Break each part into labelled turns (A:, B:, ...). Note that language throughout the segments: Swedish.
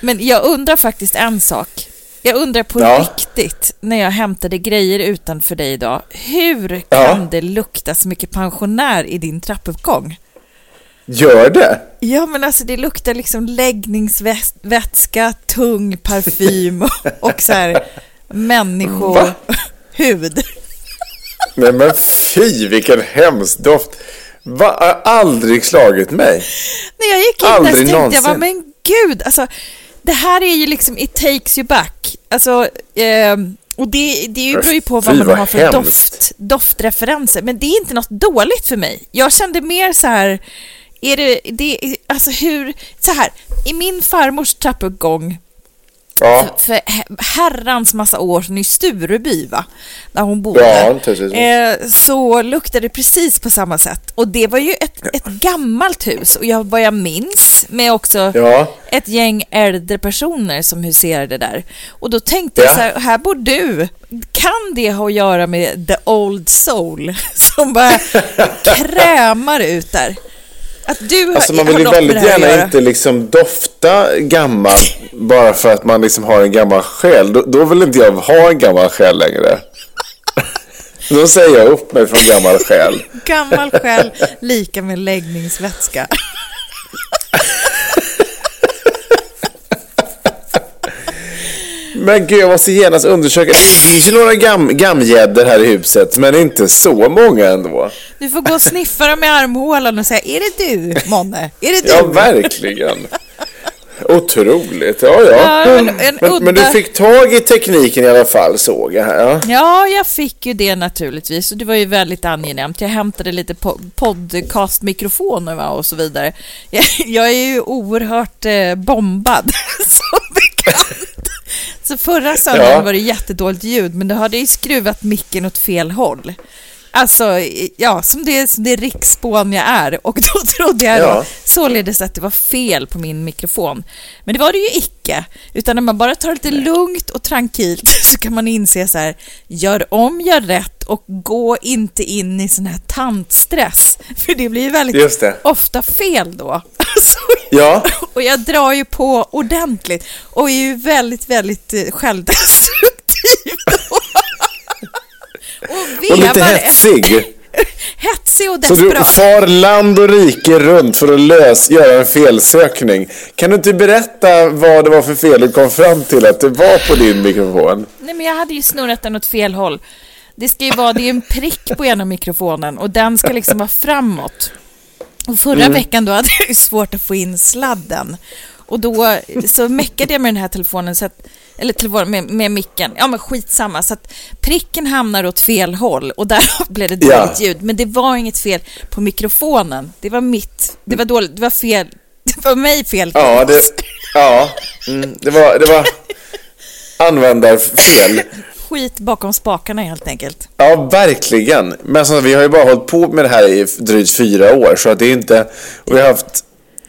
A: Men jag undrar faktiskt en sak. Jag undrar på
B: Ja.
A: riktigt, när jag hämtade grejer utanför dig idag, hur
B: Ja.
A: kan det lukta så mycket pensionär i din trappuppgång?
B: Gör det?
A: Ja, men alltså det luktar liksom läggningsvätska, tung parfym och, så här människohud.
B: Nej men fy, vilken hemsk doft. Va? Har aldrig slagit mig.
A: När jag gick in där tänkte jag,
B: någonsin.
A: bara, men gud, alltså det här är ju liksom, it takes you back. Alltså, ehm, och det, det beror ju på vad man har för doft, doftreferenser, men det är inte något dåligt för mig. Jag kände mer så här, är det, det alltså hur, så här, i min farmors trappuppgång
B: Ja.
A: för he- herrans massa år sedan i Stureby, va? Där hon bodde.
B: Ja, precis.
A: eh, så luktade det precis på samma sätt. Och det var ju ett, ett gammalt hus. Och jag, vad jag minns, med också
B: Ja.
A: ett gäng äldre personer som huserade där. Och då tänkte jag
B: Ja.
A: så här, här bor du. Kan det ha att göra med the old soul som bara krämar ut där? Att du har,
B: Alltså man vill ju väldigt gärna inte liksom dofta gammal bara för att man liksom har en gammal själ. Då, då vill inte jag ha en gammal själ längre. Då säger jag upp mig från gammal själ.
A: Gammal själ lika med läggningsvätska.
B: Men gud, jag måste genast undersöka. Det finns ju några gam, gamgäddor här i huset, men inte så många ändå.
A: Du får gå och sniffa dem i armhålan och säga, är det du, Monne? Är det du?
B: Ja, verkligen. Otroligt. Ja, ja.
A: Ja, en- en
B: men, men du fick tag i tekniken i alla fall, såg jag här. Ja.
A: Ja, jag fick ju det naturligtvis och det var ju väldigt angenämt. Jag hämtade lite po- podcastmikrofoner va, och så vidare. Jag, jag är ju oerhört eh, bombad som bekant. Så förra söndagen
B: Ja.
A: var det jättedåligt ljud, men då hade jag ju skruvat micken åt fel håll. Alltså, ja, som det, som det riksspån jag är. Och då trodde jag då,
B: Ja.
A: således att det var fel på min mikrofon. Men det var det ju icke. Utan när man bara tar det lite lugnt och trankilt så kan man inse så här, gör om, gör rätt och gå inte in i sån här tantstress. För det blir ju väldigt ofta fel då. Alltså,
B: Ja.
A: Och jag drar ju på ordentligt och är ju väldigt, väldigt eh, självdestruktiv då. Och
B: Och lite hetsig.
A: hetsig och
B: Så du
A: desperat.
B: far land och rike runt för att lös, göra en felsökning. Kan du inte berätta vad det var för fel du kom fram till att det var på din mikrofon?
A: Nej, men jag hade ju snurrat den åt fel håll. Det ska ju vara, det är en prick på ena mikrofonen och den ska liksom vara framåt. Och förra
B: Mm.
A: veckan då hade jag ju svårt att få in sladden. Och då så meckade jag med den här telefonen, så att, eller telefonen med, med micken. Ja men skitsamma, så att pricken hamnar åt fel håll och där blev det dåligt
B: Ja.
A: ljud. Men det var inget fel på mikrofonen. Det var mitt, det var dåligt, det var fel. Det var mig fel.
B: Ja, det, ja mm, det var, det var användarfel.
A: Skit bakom spakarna helt enkelt.
B: Ja, verkligen. Men så, vi har ju bara hållit på med det här i drygt fyra år, så att det är inte... Och vi har haft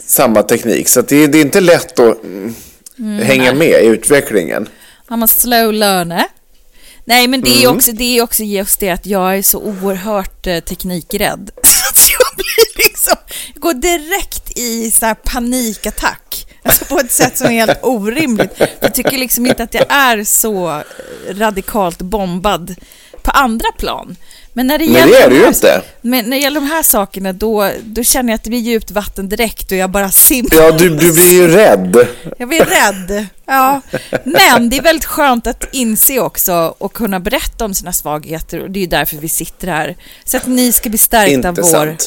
B: samma teknik, så det, det är inte lätt att... mm, hänga med i utvecklingen.
A: I'm a slow learner. Nej, men det är
B: Mm.
A: också, det är också just det att jag är så oerhört eh, teknikrädd. Så att jag blir liksom, jag går direkt i så här panikattack. Alltså på ett sätt som är helt orimligt. Jag tycker liksom inte att jag är så radikalt bombad på andra plan. Men när det
B: Men
A: gäller
B: det är
A: de
B: du
A: här-
B: inte.
A: Men när det gäller de här sakerna, då, då känner jag att det blir djupt vatten direkt och jag bara simmar.
B: Ja, du, du blir ju rädd.
A: Jag blir rädd. Ja. Men det är väldigt skönt att inse också och kunna berätta om sina svagheter och det är ju därför vi sitter här. Så att ni ska bli stärkta av, vår,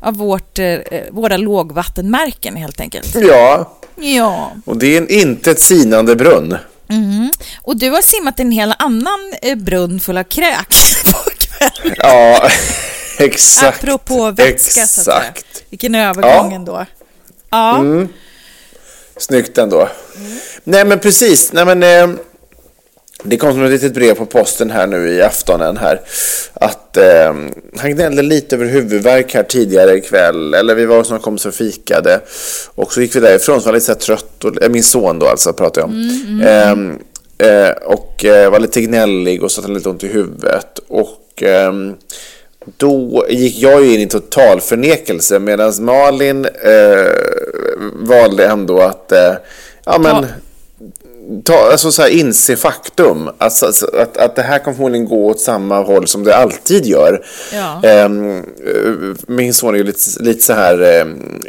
A: av vårt, eh, våra lågvattenmärken helt enkelt.
B: Ja,
A: Ja.
B: och det är en inte ett sinande brunn.
A: Och du har simmat en hel annan eh, brunn full av kräk på kvällen.
B: Ja, exakt.
A: Apropå vätska så att säga.
B: Exakt.
A: Vilken övergång ändå. Ja.
B: Snyggt ändå. Nej men precis, nej men eh, det kom som ett litet brev på posten här nu i aftonen här. Att eh, han gnällde lite över huvudvärk här tidigare ikväll. Eller vi var hos någon kompis och fikade. Och så gick vi därifrån så var jag lite så trött. Och, eh, min son då alltså pratar jag om. Ehm, eh, och eh, var lite gnällig och så hade lite ont i huvudet. Och ehm, då gick jag ju in i total förnekelse medan Malin eh, valde ändå att eh, ja, men, ta, alltså så här, inse faktum. Alltså, alltså, att, att det här kommer förmodligen gå åt samma håll som det alltid gör.
A: Ja.
B: Ehm, eh, min son är ju lite, lite så här eh,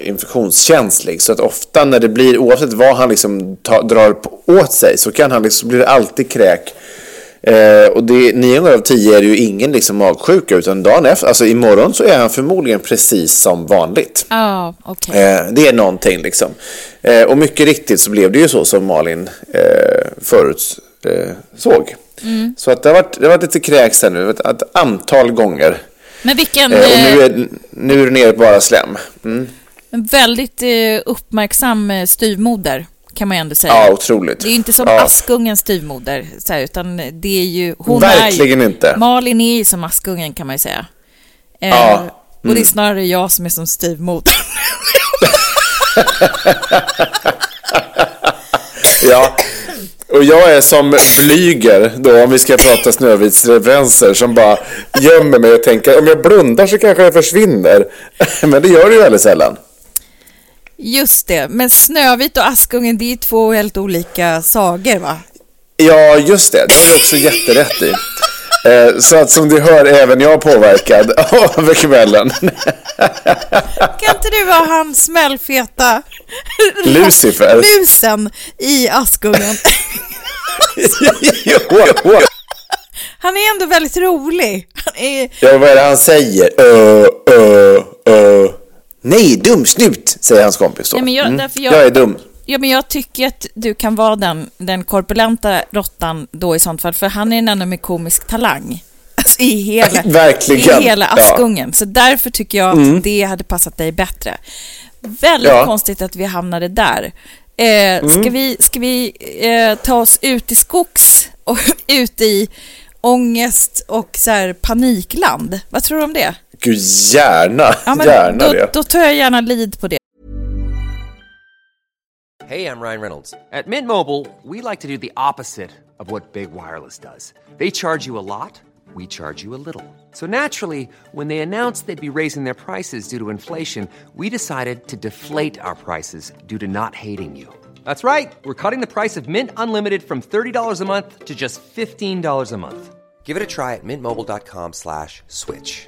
B: infektionskänslig. Så att ofta när det blir, oavsett vad han liksom ta, drar på, åt sig, så kan han liksom, blir det alltid kräk. Eh, och det, nio gånger av tio är det ju ingen liksom magsjuka utan dagen efter, alltså imorgon så är han förmodligen precis som vanligt.
A: Ja, okej.
B: Eh, det är någonting liksom. Eh, och mycket riktigt så blev det ju så som Malin eh, förut eh.
A: Mm.
B: Så att det har varit, det har varit lite kräks här nu, ett, ett antal gånger.
A: Men vilken
B: Eh, och nu
A: eh,
B: är, nu är det nere på bara slem. Mm.
A: en väldigt uppmärksam styvmoder kan man ju ändå säga.
B: Ja, otroligt.
A: Det är ju inte som
B: ja.
A: Askungens styvmoder, så här, utan det är ju... Hon
B: Verkligen
A: är
B: inte.
A: Malin är ju som Askungen kan man ju säga. Eh,
B: Ja, Mm.
A: Och det är snarare jag som är som styvmoder.
B: Ja. Och jag är som Blyger, då, om vi ska prata Snövitsreferenser, som bara gömmer mig och tänker om jag blundar så kanske jag försvinner. Men det gör det ju väldigt sällan.
A: Just det, men Snövit och Askungen det är två helt olika sagor va?
B: Ja, just det. Det har du också jätterätt i. Eh, Så att som du hör är även jag påverkad av kvällen.
A: Kan inte du vara han smällfeta
B: Lucifer.
A: musen i Askungen?
B: Jo.
A: Han är ändå väldigt rolig. Han är...
B: Ja, vad är det han säger? Ö, ö, ö. Nej, dum snut, säger hans kompis då.
A: Nej, men jag-
B: Mm.
A: jag-
B: jag är dum.
A: Ja, men jag tycker att du kan vara den, den korpulenta råttan då i sånt fall, för han är en enda med komisk talang. Alltså i hela,
B: Verkligen.
A: I hela
B: Ja. Mm.
A: Askungen. Så därför tycker jag att det hade passat dig bättre. Väldigt
B: Ja.
A: konstigt att vi hamnade där. Eh, ska vi, ska vi eh, ta oss ut i skogs och ut i ångest och så här panikland? Vad tror du om det?
B: Gud, gärna.
A: Ja, men
B: gärna
A: då,
B: det.
A: då tar jag gärna lead på det.
C: Hey, I'm Ryan Reynolds. At Mint Mobile, we like to do the opposite of what Big Wireless does. They charge you a lot, we charge you a little. So naturally, when they announced they'd be raising their prices due to inflation, we decided to deflate our prices due to not hating you. That's right. We're cutting the price of Mint Unlimited from $30 a month to just $15 a month. Give it a try at mintmobile.com slash switch.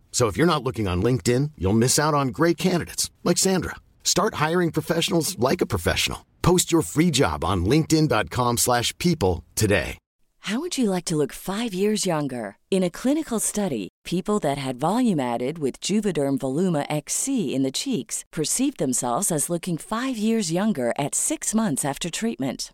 D: So if you're not looking on LinkedIn, you'll miss out on great candidates like Sandra. Start hiring professionals like a professional. Post your free job on linkedin.com/people today.
E: How would you like to look five years younger? In a clinical study, people that had volume added with Juvederm Voluma XC in the cheeks perceived themselves as looking five years younger at six months after treatment.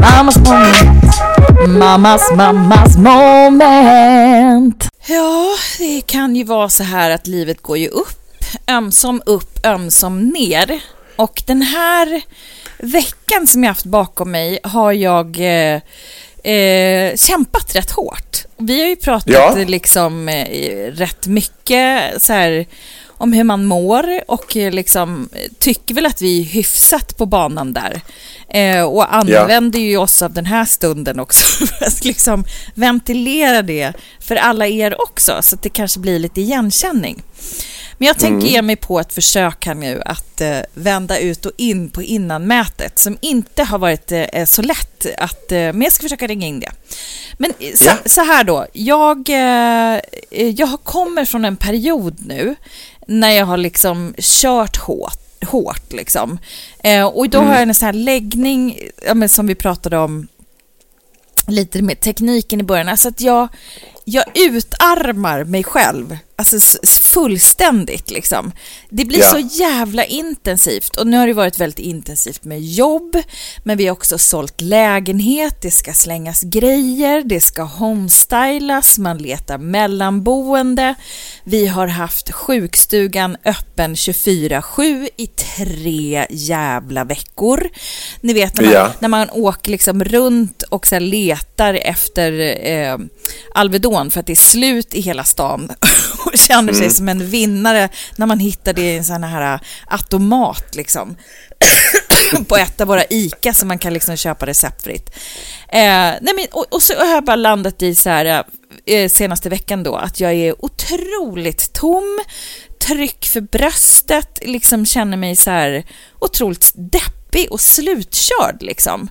F: Mammas moment. Mammas, mammas moment.
A: Ja, det kan ju vara så här att livet går ju upp, ömsom upp, ömsom ner. Och den här veckan som jag haft bakom mig har jag eh, eh, kämpat rätt hårt. Vi har ju pratat
B: Ja.
A: liksom eh, rätt mycket så här, om hur man mår och eh, liksom tycker väl att vi är hyfsat på banan där. Eh, och använder ju oss av den här stunden också för att liksom ventilera det för alla er också så att det kanske blir lite igenkänning. Men jag tänker ge mig på ett försök här nu att eh, vända ut och in på innanmätet som inte har varit eh, så lätt att... Eh, men jag ska försöka ringa in det. Men eh, så,
B: Ja.
A: så här då, jag, eh, jag kommer från en period nu när jag har liksom kört hårt hårt liksom. Eh, och då har jag en sån här läggning, ja, men som vi pratade om lite med tekniken i början, alltså att jag, jag utarmar mig själv, alltså fullständigt liksom. Det blir
B: Ja.
A: så jävla intensivt och nu har det varit väldigt intensivt med jobb, men vi har också sålt lägenhet, det ska slängas grejer, det ska homestylas, man letar mellanboende. Vi har haft sjukstugan öppen 24-7 i tre jävla veckor. Ni vet när man,
B: Ja.
A: när man åker liksom runt och så letar efter eh, Alvedon för att det är slut i hela stan känner sig som en vinnare när man hittar det i en sån här automat liksom på ett av våra ICA som man kan liksom köpa receptfritt. Eh, nej men, och, och så har jag bara landat i så här eh, senaste veckan då att jag är otroligt tom, tryck för bröstet, liksom känner mig så här otroligt deppig och slutkörd liksom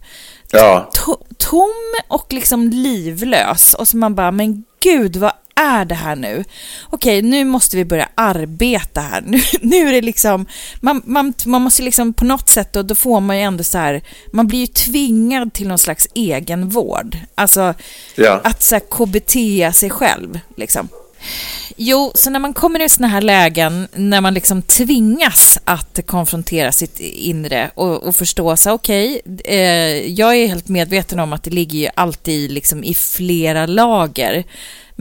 B: Ja.
A: to- tom och liksom livlös. Och så man bara, men gud, vad är det här nu? Okej, nu måste vi börja arbeta här. Nu, nu är det liksom, man, man, man måste liksom på något sätt, och då får man ju ändå så här, man blir ju tvingad till någon slags egenvård. Alltså,
B: Ja.
A: att så här KBT sig själv, liksom. Jo, så när man kommer i såna här lägen, när man liksom tvingas att konfrontera sitt inre och, och förstå så okej, eh, jag är helt medveten om att det ligger ju alltid liksom i flera lager.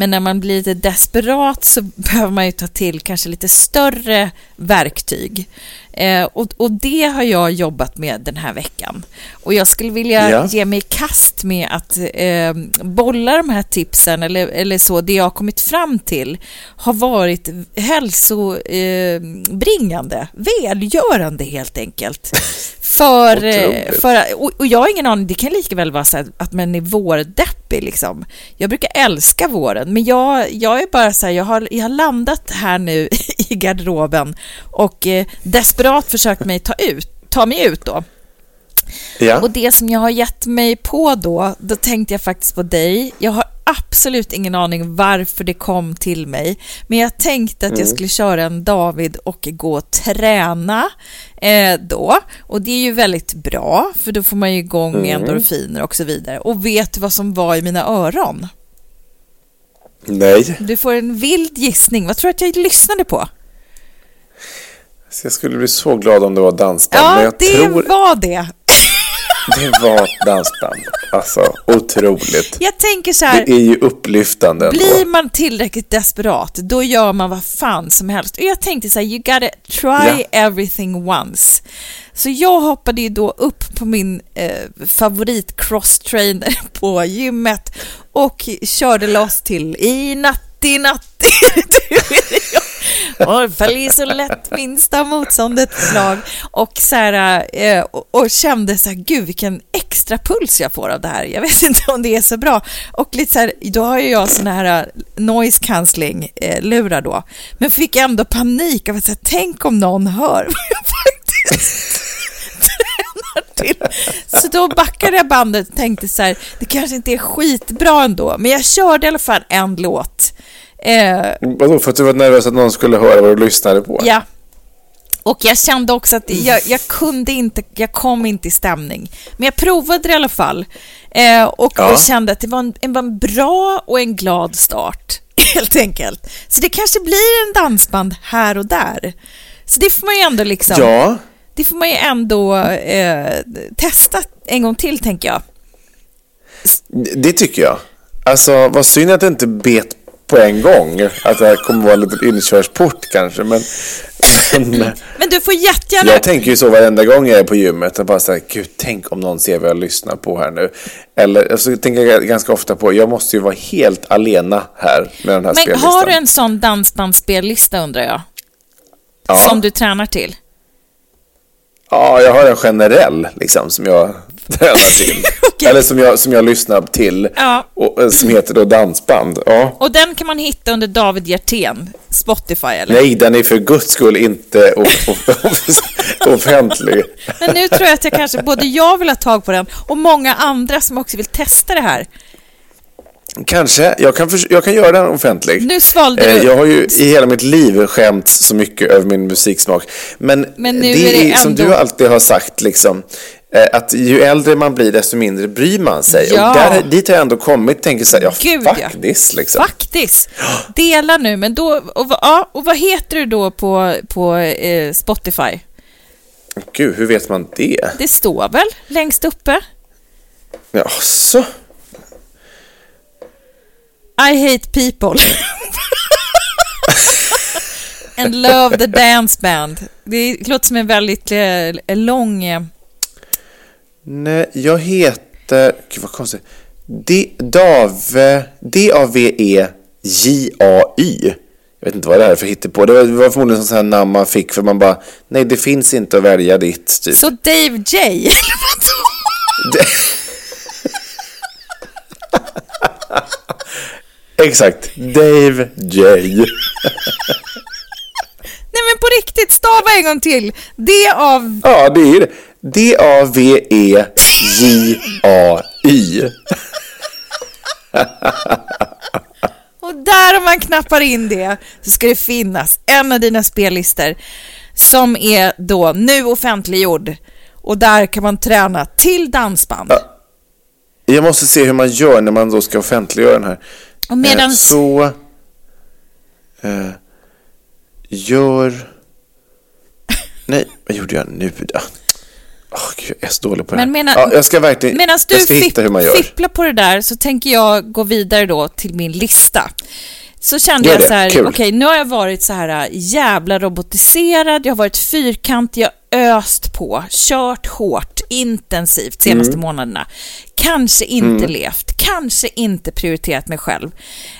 A: Men när man blir lite desperat så behöver man ju ta till kanske lite större verktyg. Eh, och, och det har jag jobbat med den här veckan. Och jag skulle vilja
B: Ja.
A: ge mig i kast med att eh, bolla de här tipsen, eller, eller så, det jag har kommit fram till har varit hälsobringande, eh, välgörande helt enkelt. För, eh,
B: Otroligt.
A: för, och, och jag har ingen aning, det kan lika väl vara så här att man är vårdeppig liksom. Jag brukar älska våren, men jag, jag är bara så här, jag har, jag har landat här nu i garderoben och eh, desperat försökt mig ta, ut, ta mig ut då.
B: Ja.
A: Och det som jag har gett mig på då, då tänkte jag faktiskt på dig. Jag har absolut ingen aning varför det kom till mig, men jag tänkte att jag skulle köra en David och gå och träna eh, då. Och det är ju väldigt bra, för då får man ju igång endorfiner och så vidare. Och vet du vad som var i mina öron?
B: Nej.
A: Du får en vild gissning. Vad tror du att jag lyssnade på?
B: Så jag skulle bli så glad om det var dansband.
A: Ja,
B: jag
A: det
B: tror
A: var det.
B: Det var ett dansband. Alltså, otroligt.
A: Jag tänker så här.
B: Det är ju upplyftande ändå.
A: Blir man tillräckligt desperat, då gör man vad fan som helst. Och jag tänkte så här, you gotta try
B: Ja.
A: everything once. Så jag hoppade ju då upp på min eh, favorit crosstrainer på gymmet och körde loss till i natt Natti, natti, du är. Och så lätt minsta motståndets slag. Och, så här, eh, och, och kände så här, gud vilken extra puls jag får av det här. Jag vet inte om det är så bra. Och lite så här, då har ju jag såna här eh, noise cancelling eh, lurar då. Men fick ändå panik av att säga, tänk om någon hör vad jag faktiskt tränar till. Så då backade jag bandet och tänkte så här, det kanske inte är skitbra ändå, men jag körde i alla fall en låt. Eh,
B: Vadå, för att du var nervös att någon skulle höra vad du lyssnade på?
A: Ja. Och jag kände också att jag, jag kunde inte, jag kom inte i stämning. Men jag provade det i alla fall. Eh, och,
B: Ja.
A: och kände att det var en, en, var en bra och en glad start, helt enkelt. Så det kanske blir en dansband här och där. Så det får man ju ändå liksom,
B: Ja.
A: det får man ju ändå eh, testa en gång till, tänker jag.
B: Det tycker jag. Alltså, vad synd att det inte bet på en gång. Att det här kommer vara en liten inkörsport kanske. Men, men
A: Men du får jättegärna...
B: jag tänker ju så varenda gång jag är på gymmet. Och bara så här, gud, tänk om någon ser vad jag lyssnar på här nu. Eller alltså, tänker jag ganska ofta på, jag måste ju vara helt alena här med den här
A: Men
B: spellistan.
A: har du en sån dansbandsspellista, undrar jag?
B: ja.
A: Som du tränar till?
B: ja, jag har en generell liksom som jag tränar till.
A: Okej.
B: Eller som jag, som jag lyssnar till.
A: Ja.
B: Och, eh, som heter då dansband. Ja.
A: Och den kan man hitta under David Hjertén, Spotify eller?
B: Nej, den är för guds skull inte off- off- offentlig.
A: Men nu tror jag att jag kanske, både jag vill ha tag på den och många andra som också vill testa det här.
B: Kanske. Jag kan, jag kan göra den offentlig.
A: Nu svalde
B: Eh,
A: du.
B: Jag har ju i hela mitt liv skämts så mycket över min musiksmak. Men,
A: Men
B: det
A: är det
B: är som
A: ändå-
B: du alltid har sagt, liksom, att ju äldre man blir desto mindre bryr man sig.
A: Ja.
B: Och där, dit har jag ändå kommit, tänker så här, ja,
A: Gud,
B: fuck
A: ja.
B: this liksom.
A: Faktiskt. Dela nu, men då... Och, ja, och vad heter du då på, på eh, Spotify?
B: Gud, hur vet man det?
A: Det står väl längst uppe?
B: Ja, så.
A: I hate people. And love the dance band. Det låter som en väldigt eh, lång...
B: Nej, jag heter... Gud, vad konstigt. D- Dave... D-A-V-E-J-A-Y. Jag vet inte vad det är för hittepå. Det var, förmodligen sån här namn man fick för man bara... Nej, det finns inte att välja ditt. Typ.
A: så Dave J.
B: Exakt. Dave J.
A: Nej men på riktigt, stava en gång till. D av...
B: Ja, det är det. D-A-V-E-J-A-Y.
A: Och där om man knappar in det så ska det finnas en av dina spellistor som är då nu offentliggjord. Och där kan man träna till dansband.
B: Jag måste se hur man gör när man då ska offentliggöra den här.
A: Och medan...
B: Eh, Så... Eh, gör... Nej, vad gjorde jag nu då? Åh, Gud, jag är så dålig på det här.
A: Men menar,
B: ja, jag ska verkligen...
A: medan du
B: jag ska hitta
A: fipp-
B: hur man gör.
A: fipplar på det där så tänker jag gå vidare då till min lista. Så kände jag så här, okej nu har jag varit så här äh, jävla robotiserad, jag har varit fyrkantig, jag har öst på, kört hårt, intensivt senaste
B: Mm.
A: månaderna. Kanske inte levt, kanske inte prioriterat mig själv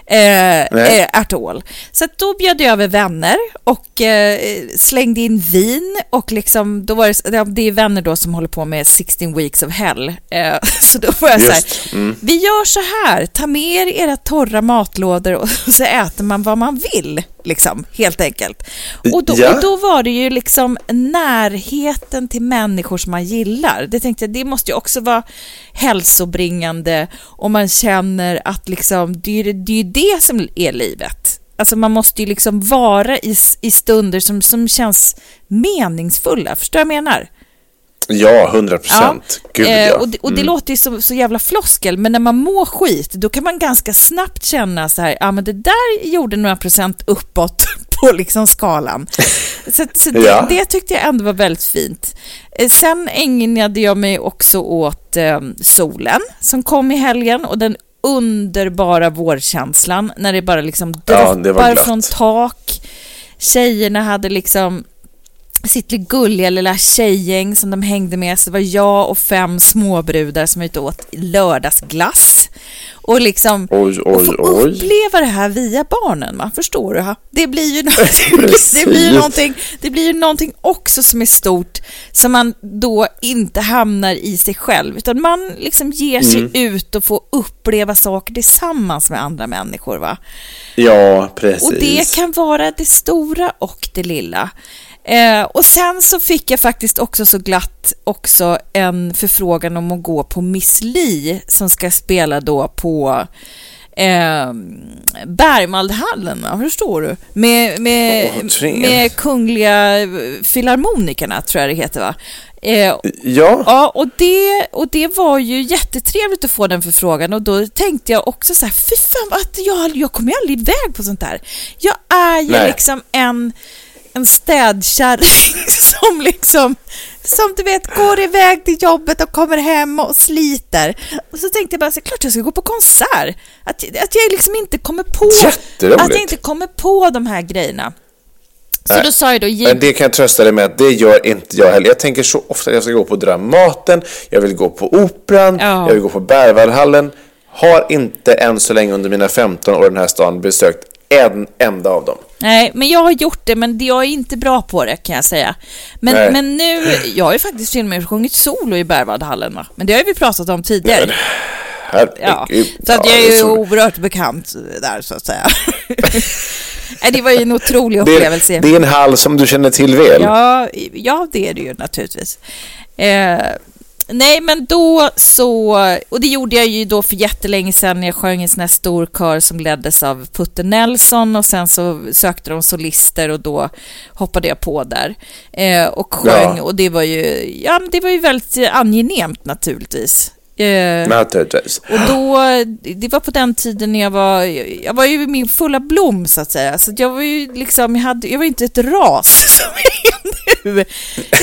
A: eh, eh, at all. Så då bjöd jag över vänner och eh, slängde in vin och liksom, då var det, det är vänner då som håller på med 16 weeks of hell. Eh, så då var jag så här,
B: Just, mm.
A: vi gör så här, ta med er era torra matlådor och så äter man vad man vill, liksom, helt enkelt. Och då,
B: Ja.
A: och då var det ju liksom närheten till människor som man gillar. Det tänkte jag, det måste ju också vara hälsobringande och man känner att liksom, det är ju det, är det som är livet. Alltså man måste ju liksom vara i, i stunder som, som känns meningsfulla, förstår du vad jag menar?
B: Ja, 100 procent. Gud,
A: eh,
B: ja.
A: Och det, och det låter ju så, så jävla floskel, men när man mår skit, då kan man ganska snabbt känna så här, ja men det där gjorde några procent uppåt på liksom skalan. Så, så det,
B: Ja.
A: det tyckte jag ändå var väldigt fint. Eh, Sen ägnade jag mig också åt eh, solen som kom i helgen och den underbara vårkänslan när det bara liksom
B: Ja,
A: droppar
B: glatt.
A: från tak. Tjejerna hade liksom sitt gulliga lilla tjejgäng som de hängde med. Så det var jag och fem småbrudar som var ute och åt lördagsglass. och liksom
B: Oj,
A: och
B: oj,
A: få
B: oj.
A: uppleva det här via barnen, va? förstår du? ha? Det blir ju någonting, det blir ju någonting, det blir ju någonting också som är stort, som man då inte hamnar i sig själv, utan man liksom ger sig
B: Mm.
A: ut och får uppleva saker tillsammans med andra människor. va?
B: Ja, precis.
A: Och det kan vara det stora och det lilla. Eh, och sen så fick jag faktiskt också så glatt också en förfrågan om att gå på Miss Li som ska spela då på eh, Bergmaldhallen, förstår du? Med, med,
B: trevligt.
A: med Kungliga Filharmonikerna, tror jag det heter va? Eh,
B: Ja,
A: Ja, och det, och det var ju jättetrevligt att få den förfrågan och då tänkte jag också så här, fy fan, att jag, jag kommer ju aldrig iväg på sånt där. Jag är ju
B: Nej.
A: liksom en, en städkärring som liksom, som du vet, går iväg till jobbet och kommer hem och sliter. Och så tänkte jag bara, så klart jag ska gå på konsert. Att, att jag liksom inte kommer på, att jag inte kommer på de här grejerna. Så
B: Nej.
A: då sa jag då,
B: men det kan jag trösta dig med att det gör inte jag heller. Jag tänker så ofta att jag ska gå på Dramaten, jag vill gå på Operan,
A: Ja.
B: jag vill gå på Berwaldhallen. Har inte än så länge under mina 15 år i den här stan besökt en enda av dem.
A: Nej, men jag har gjort det, men jag är inte bra på det kan jag säga. Men,
B: Nej.
A: men nu, jag har ju faktiskt till och med sjungit solo i Berwaldhallen, va? men det har vi pratat om tidigare.
B: Herregud.
A: Ja, så att
B: Ja,
A: jag
B: det
A: är ju oerhört bekant där, så att säga. Det var ju en otrolig
B: det,
A: upplevelse.
B: det är en hall som du känner till väl.
A: Ja, ja, det är det ju naturligtvis. Eh, nej, men då så... Och det gjorde jag ju då för jättelänge sedan. Jag sjöng i en sån här stor kör som leddes av Putte Nelson och sen så sökte de solister och då hoppade jag på där eh, och sjöng.
B: Ja.
A: Och det var ju, ja, det var ju väldigt angenämt naturligtvis. Eh,
B: Naturligtvis.
A: och då, det var på den tiden när jag var, jag var ju i min fulla blom så att säga. Så att jag var ju liksom, jag, hade, jag var inte ett ras som jag är nu.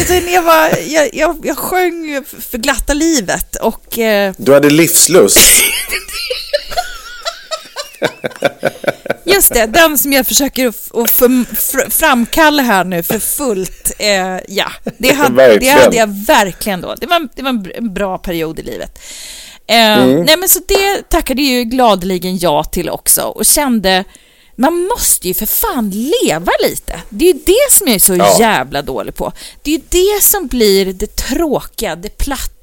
A: Utan jag, var, jag, jag, jag sjöng för glatta livet och eh,
B: Du hade livslust.
A: just det, den som jag försöker att för, fr, framkalla här nu för fullt. Eh, ja, det hade, det hade jag verkligen då. Det var, det var en br- en bra period i livet. Eh, Nej, men så det tackade ju gladeligen ja till också och kände man måste ju för fan leva lite. Det är ju det som jag är så
B: Ja.
A: jävla dålig på. Det är ju det som blir det tråkiga, det platta,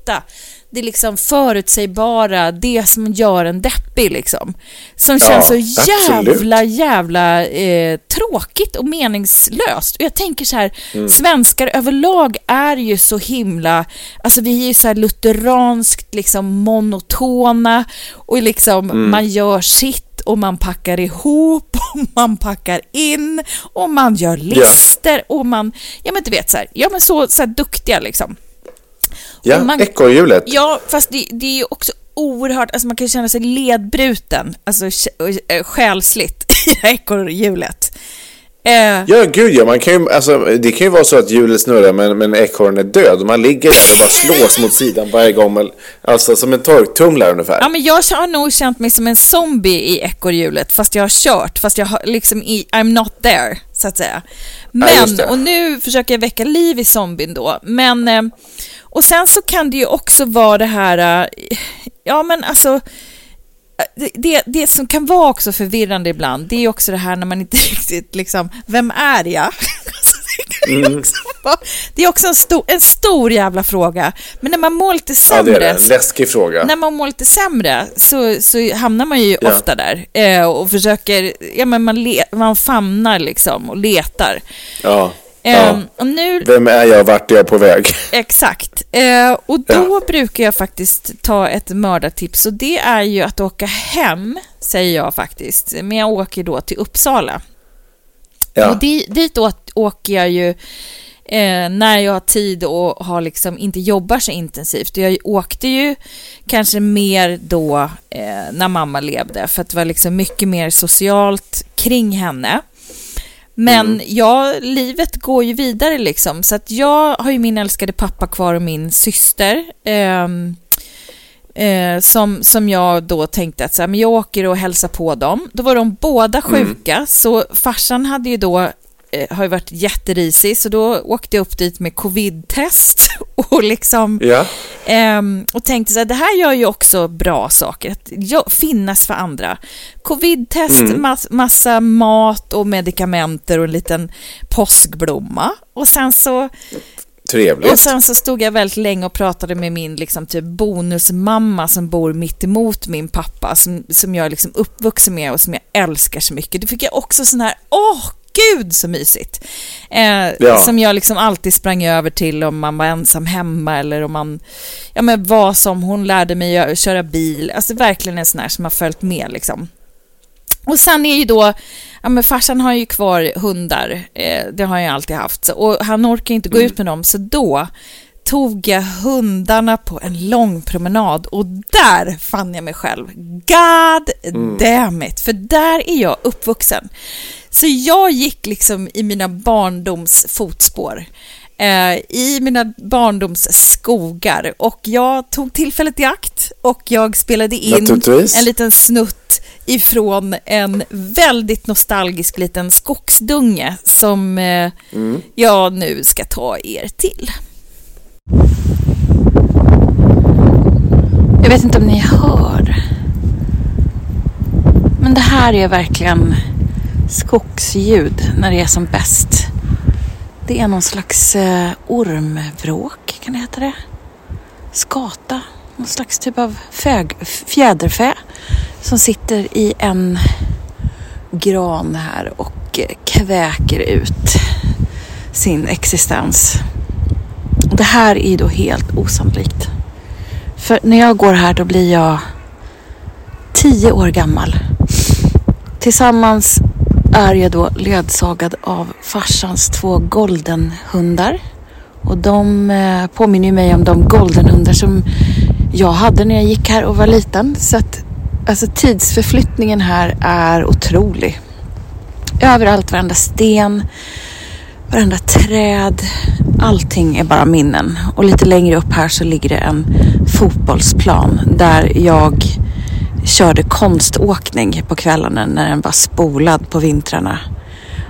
A: det liksom förutsägbara, det som gör en deppig liksom. Som känns så
B: absolut.
A: jävla, jävla eh, tråkigt och meningslöst. Och jag tänker så här, svenskar överlag är ju så himla, alltså vi är ju så här lutheranskt liksom monotona och liksom man gör sitt och man packar ihop och man packar in och man gör listor och man, ja men du vet så här, ja men så, så här duktiga liksom.
B: Ja,
A: man-
B: ekorrhjulet.
A: Ja, fast det, det är ju också oerhört, alltså man kan känna sig ledbruten, alltså äh, själsligt i det här ekorrhjulet. Eh,
B: Ja, gud ja. Man kan ju, alltså, det kan ju vara så att hjulet snurrar men, men ekorren är död man ligger där och bara slås mot sidan varje gång. Alltså som en torktumlare ungefär.
A: Ja, men jag har nog känt mig som en zombie i ekorrhjulet, fast jag har kört, fast jag har liksom i, I'm not there, så att säga. Men,
B: det.
A: och nu försöker jag väcka liv i zombien då, men, eh, och sen så kan det ju också vara det här, eh, ja men alltså, det, det, det som kan vara också förvirrande ibland, det är ju också det här när man inte riktigt liksom, vem är jag? Alltså, det, är också en stor, en stor jävla fråga. Men när man mår lite
B: ja,
A: sämre,
B: det är det. En läskig fråga.
A: när man mår lite sämre så, så hamnar man ju
B: Ja.
A: ofta där eh, och försöker, ja men man, le, man famnar liksom och letar.
B: Ja.
A: Eh,
B: ja.
A: Och nu,
B: Vem är jag? Vart är jag på väg?
A: exakt. Eh, och då
B: Ja.
A: brukar jag faktiskt ta ett mördartips och det är ju att åka hem, säger jag faktiskt. Men jag åker då till Uppsala.
B: Ja.
A: Och di, dit åker jag ju eh, när jag har tid och har liksom inte jobbar så intensivt. Jag åkte ju kanske mer då eh, när mamma levde för att det var liksom mycket mer socialt kring henne. Men ja, livet går ju vidare liksom. Så att jag har ju min älskade pappa kvar och min syster. ehm, eh, som, som jag då tänkte att så här, men jag åker och hälsar på dem. Då var de båda sjuka, så farsan hade ju då eh, har ju varit jätterisig så då åkte jag upp dit med covid-test och liksom
B: Ja.
A: Ehm, och tänkte så här, det här gör ju också bra saker, att jag, finnas för andra. Covid-test, mass, massa mat och medikamenter och en liten påskblomma. Och sen så
B: Trevligt.
A: och sen så stod jag väldigt länge och pratade med min liksom, typ, bonusmamma som bor mitt emot min pappa, som, som jag är liksom uppvuxen med och som jag älskar så mycket. Då fick jag också sån här, åh gud så mysigt! Eh,
B: Ja.
A: Som jag liksom alltid sprang över till om man var ensam hemma eller om man, ja men vad som, hon lärde mig gö- köra bil, alltså verkligen en sån här som har följt med liksom. Och sen är ju då, ja men farsan har ju kvar hundar, eh, det har jag alltid haft, och han orkar inte gå ut med dem, så då tog jag hundarna på en lång promenad och där fann jag mig själv. God damn it, för där är jag uppvuxen. Så jag gick liksom i mina barndoms fotspår. Eh, I mina barndoms skogar och jag tog tillfället i akt och jag spelade in en liten snutt ifrån en väldigt nostalgisk liten skogsdunge som eh, jag nu ska ta er till.
F: Jag vet inte om ni hör. Men det här är verkligen skogsljud när det är som bäst. Det är någon slags eh, ormvråk, kan det heta det? Skata, någon slags typ av fög, fjäderfä som sitter i en gran här och eh, kväker ut sin existens. Det här är ju då helt osannolikt. För när jag går här då blir jag tio år gammal. Tillsammans är jag då ledsagad av farsans två goldenhundar. Och de eh, påminner ju mig om de goldenhundar som jag hade när jag gick här och var liten. Så att alltså, tidsförflyttningen här är otrolig. Överallt, varenda sten, varenda träd, allting är bara minnen. Och lite längre upp här så ligger det en fotbollsplan där jag körde konståkning på kvällarna när den var spolad på vintrarna.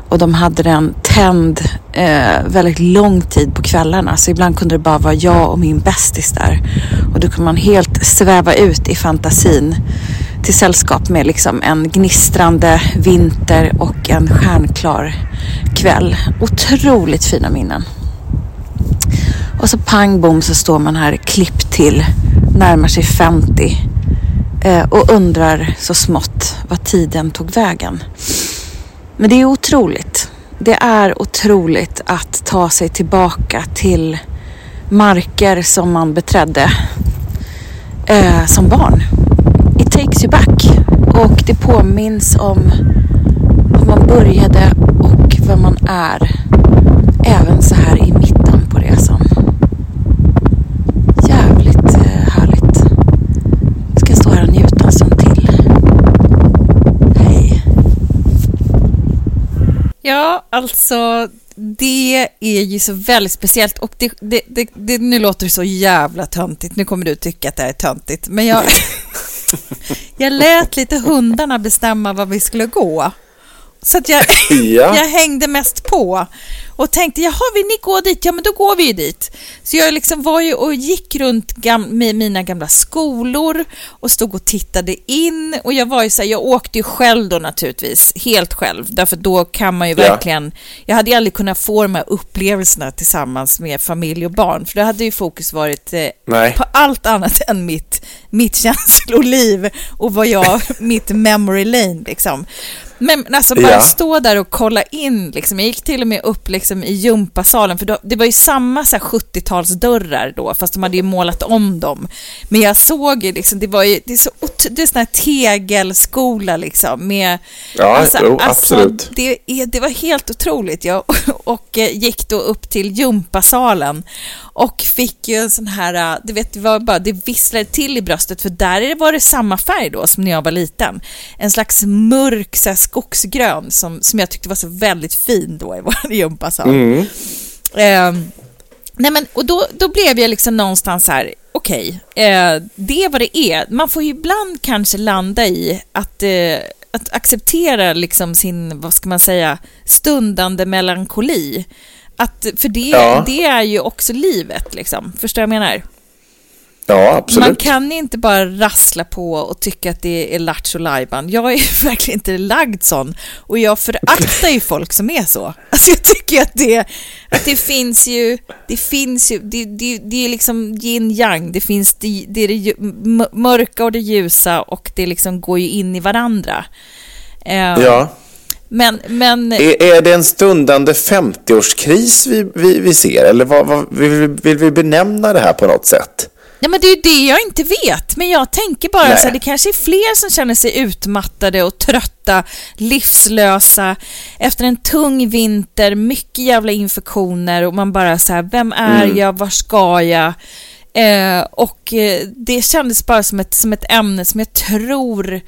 F: Och de hade den tänd eh, väldigt lång tid på kvällarna. Så ibland kunde det bara vara jag och min bästis där. Och då kunde man helt sväva ut i fantasin till sällskap med liksom en gnistrande vinter och en stjärnklar kväll. Otroligt fina minnen. Och så pang bom så står man här klippt till, närmar sig 50 Eh, och undrar så smått vad tiden tog vägen. Men det är otroligt. Det är otroligt att ta sig tillbaka till marker som man beträdde eh, som barn. It takes you back. Och det påminns om var man började och vad man är. Även så här i mitten på resan. Jävligt eh, härligt. Ska stå här och njuta en stund till. Hej.
A: Ja, alltså det är ju så väldigt speciellt och det, det, det, det, nu låter det så jävla töntigt. Nu kommer du tycka att det är töntigt, men jag, jag lät lite hundarna bestämma var vi skulle gå. Så att jag,
B: Ja.
A: jag hängde mest på och tänkte, jaha, vill ni gå dit? Ja, men då går vi ju dit. Så jag liksom var ju och gick runt gam med mina gamla skolor och stod och tittade in och jag var ju så här, jag åkte ju själv då naturligtvis, helt själv, därför då kan man ju
B: Ja.
A: verkligen, jag hade ju aldrig kunnat få de här upplevelserna tillsammans med familj och barn, för då hade ju fokus varit eh, på allt annat än mitt, mitt känsloliv och vad jag, mitt memory lane liksom. Men alltså bara
B: Ja.
A: stå där och kolla in, liksom. jag gick till och med upp liksom, i gympasalen, för då, det var ju samma så här, 70-talsdörrar då, fast de hade ju målat om dem. Men jag såg ju, liksom, det var ju, det är så, det är sån här tegelskola liksom, med...
B: Ja, jo, absolut.
A: det, det var helt otroligt. Jag och eh, gick då upp till gympasalen och fick ju en sån här, eh, du vet, det var bara, det visslade till i bröstet för där var det samma färg då som när jag var liten. En slags mörk så här, skogsgrön som, som jag tyckte var så väldigt fin då i vår gympasal. Ehm, Nej men, och då, då blev jag liksom någonstans så här, okej, eh, det är vad det är. Man får ju ibland kanske landa i att, eh, att acceptera liksom sin, vad ska man säga, stundande melankoli. Att, för det,
B: Ja.
A: det är ju också livet, liksom. Förstår jag vad jag menar?
B: Ja, absolut.
A: Man kan inte bara rassla på och tycka att det är lattjo lajban. Jag är verkligen inte lagd sån och jag föraktar ju folk som är så. Alltså jag tycker att det, att det finns ju, det finns ju, det, det, det är liksom yin yang, det finns det, det, är det mörka och det ljusa och det liksom går ju in i varandra. Eh,
B: Ja.
A: Men, men
B: Är, är det en stundande 50-årskris vi, vi, vi ser? Eller vad, vad, vill, vi- vill vi benämna det här på något sätt?
A: Ja, men det är ju det jag inte vet. Men jag tänker bara
B: Nej.
A: så här, det kanske är fler som känner sig utmattade och trötta, livslösa, efter en tung vinter, mycket jävla infektioner och man bara så här, vem är
B: Mm.
A: jag, var ska jag? Eh, och eh, det kändes bara som ett, som ett ämne som jag tror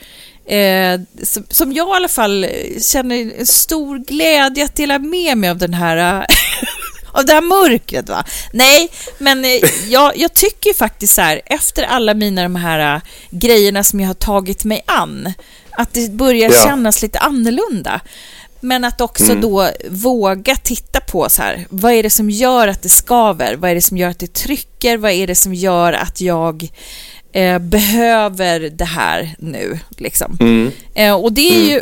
A: Eh, som, som jag i alla fall känner en stor glädje att dela med mig av den här av det här mörkret va? Nej, men eh, jag, jag tycker faktiskt så här, efter alla mina de här eh, grejerna som jag har tagit mig an, att det börjar
B: Ja.
A: kännas lite annorlunda. Men att också då våga titta på så här, vad är det som gör att det skaver? Vad är det som gör att det trycker? Vad är det som gör att jag eh, behöver det här nu? Liksom. Eh, och det är ju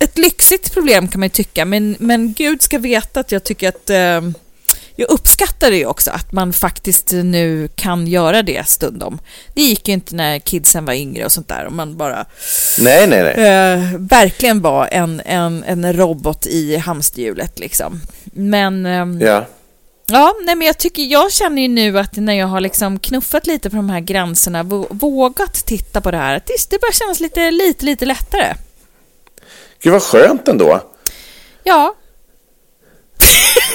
A: ett lyxigt problem kan man ju tycka, men, men Gud ska veta att jag tycker att eh, jag uppskattar det ju också, att man faktiskt nu kan göra det stundom. Det gick ju inte när kidsen var yngre och sånt där, och man bara
B: Nej, nej, nej.
A: eh, verkligen var en, en, en robot i hamsterhjulet liksom. Men ehm,
B: Ja.
A: Ja, nej men jag tycker, jag känner ju nu att när jag har liksom knuffat lite på de här gränserna, vå- vågat titta på det här, att det, det börjar kännas lite, lite, lite lättare.
B: Gud vad skönt ändå.
A: Ja,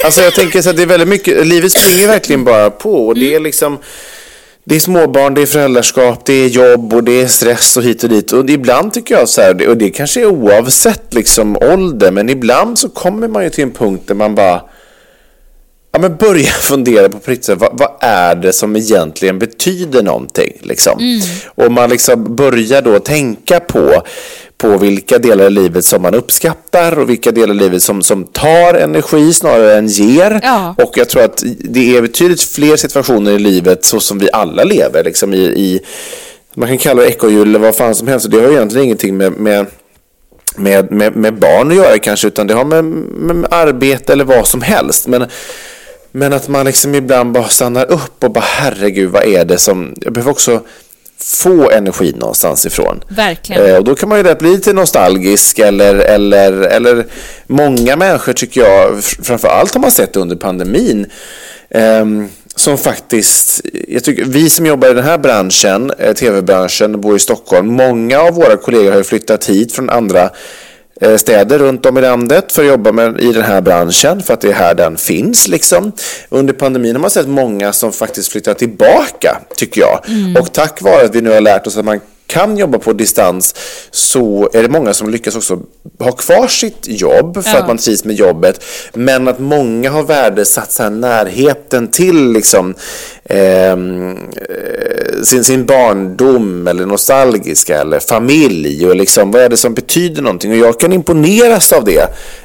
B: Alltså jag tänker så att det är väldigt mycket, livet springer verkligen bara på och det är liksom det är småbarn, det är föräldraskap, det är jobb och det är stress och hit och dit. Och ibland tycker jag så här, och det kanske är oavsett liksom ålder, men ibland så kommer man ju till en punkt där man bara ja, men börja fundera på här, vad, vad är det som egentligen betyder någonting? Liksom? Och man liksom börjar då tänka på, på vilka delar i livet som man uppskattar och vilka delar i livet som, som tar energi snarare än ger.
A: Ja.
B: Och jag tror att det är betydligt fler situationer i livet så som vi alla lever. Liksom i, i, man kan kalla det ekorrhjul eller vad fan som helst. och Det har egentligen ingenting med, med med, med, med barn att göra kanske, utan det har med, med, med arbete eller vad som helst. Men, men att man liksom ibland bara stannar upp och bara herregud, vad är det som... Jag behöver också få energi någonstans ifrån.
A: Verkligen.
B: Eh, och då kan man ju lätt bli lite nostalgisk eller, eller, eller många människor tycker jag, framför allt har man sett under pandemin, ehm, som faktiskt, jag tycker, vi som jobbar i den här branschen, eh, tv-branschen, bor i Stockholm, många av våra kollegor har flyttat hit från andra eh, städer runt om i landet för att jobba med, i den här branschen för att det är här den finns. Liksom. Under pandemin har man sett många som faktiskt flyttar tillbaka, tycker jag. Och tack vare att vi nu har lärt oss att man kan jobba på distans så är det många som lyckas också ha kvar sitt jobb för
A: Ja.
B: att man trivs med jobbet. Men att många har värdesatt så här närheten till liksom, eh, sin, sin barndom eller nostalgiska eller familj och liksom, vad är det som betyder någonting. Och jag kan imponeras av det,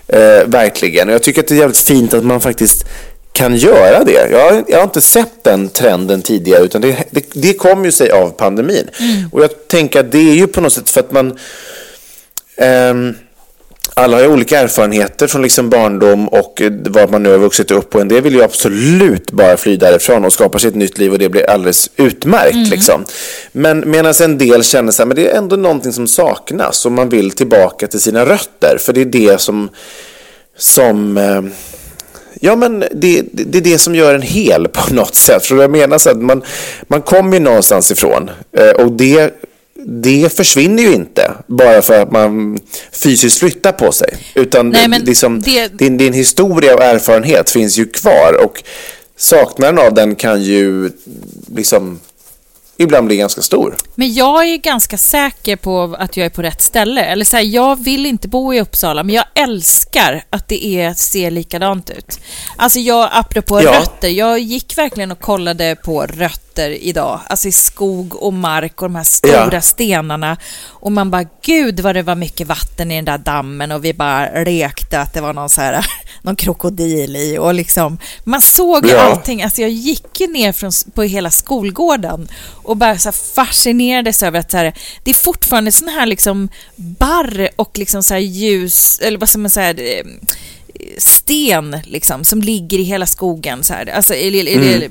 B: eh, verkligen. Och jag tycker att det är jävligt fint att man faktiskt kan göra det. Jag, jag har inte sett den trenden tidigare utan det, det, det kom ju sig av pandemin. Och jag tänker att det är ju på något sätt för att man ehm, alla har olika erfarenheter från liksom barndom och eh, vad man nu har vuxit upp på. En del vill ju absolut bara fly därifrån och skapa sig ett nytt liv och det blir alldeles utmärkt. Liksom. Men medan en del känner så här, men det är ändå någonting som saknas och man vill tillbaka till sina rötter. För det är det som, som eh, Ja, men det, det, det är det som gör en hel på något sätt. För jag menar så att man, man kommer ju någonstans ifrån. Eh, Och det, det försvinner ju inte bara för att man fysiskt flyttar på sig. Utan
A: Nej,
B: det, liksom,
A: det-
B: din, din historia och erfarenhet finns ju kvar. Och saknaden av den kan ju liksom ibland blir ganska stor.
A: Men jag är ganska säker på att jag är på rätt ställe. Eller så här, jag vill inte bo i Uppsala, men jag älskar att det är, ser likadant ut. Alltså jag, apropå
B: Ja.
A: rötter, jag gick verkligen och kollade på rötter idag. Alltså i skog och mark och de här stora
B: Ja.
A: stenarna. Och man bara, gud vad det var mycket vatten i den där dammen och vi bara lekte att det var någon så här, någon krokodil i och liksom, man såg ju
B: Ja.
A: allting. Alltså jag gick ju ner från, på hela skolgården och bara så fascinerades över att så här, det är fortfarande sån här liksom barr och liksom så här ljus, eller vad ska man säga, sten liksom, som ligger i hela skogen. Så här. Alltså, eller, eller,